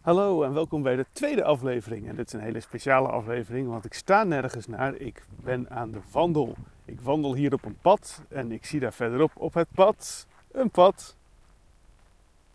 Hallo en welkom bij de tweede aflevering. En dit is een hele speciale aflevering, want ik sta nergens naar. Ik ben aan de wandel. Ik wandel hier op een pad en ik zie daar verderop op het pad een pad.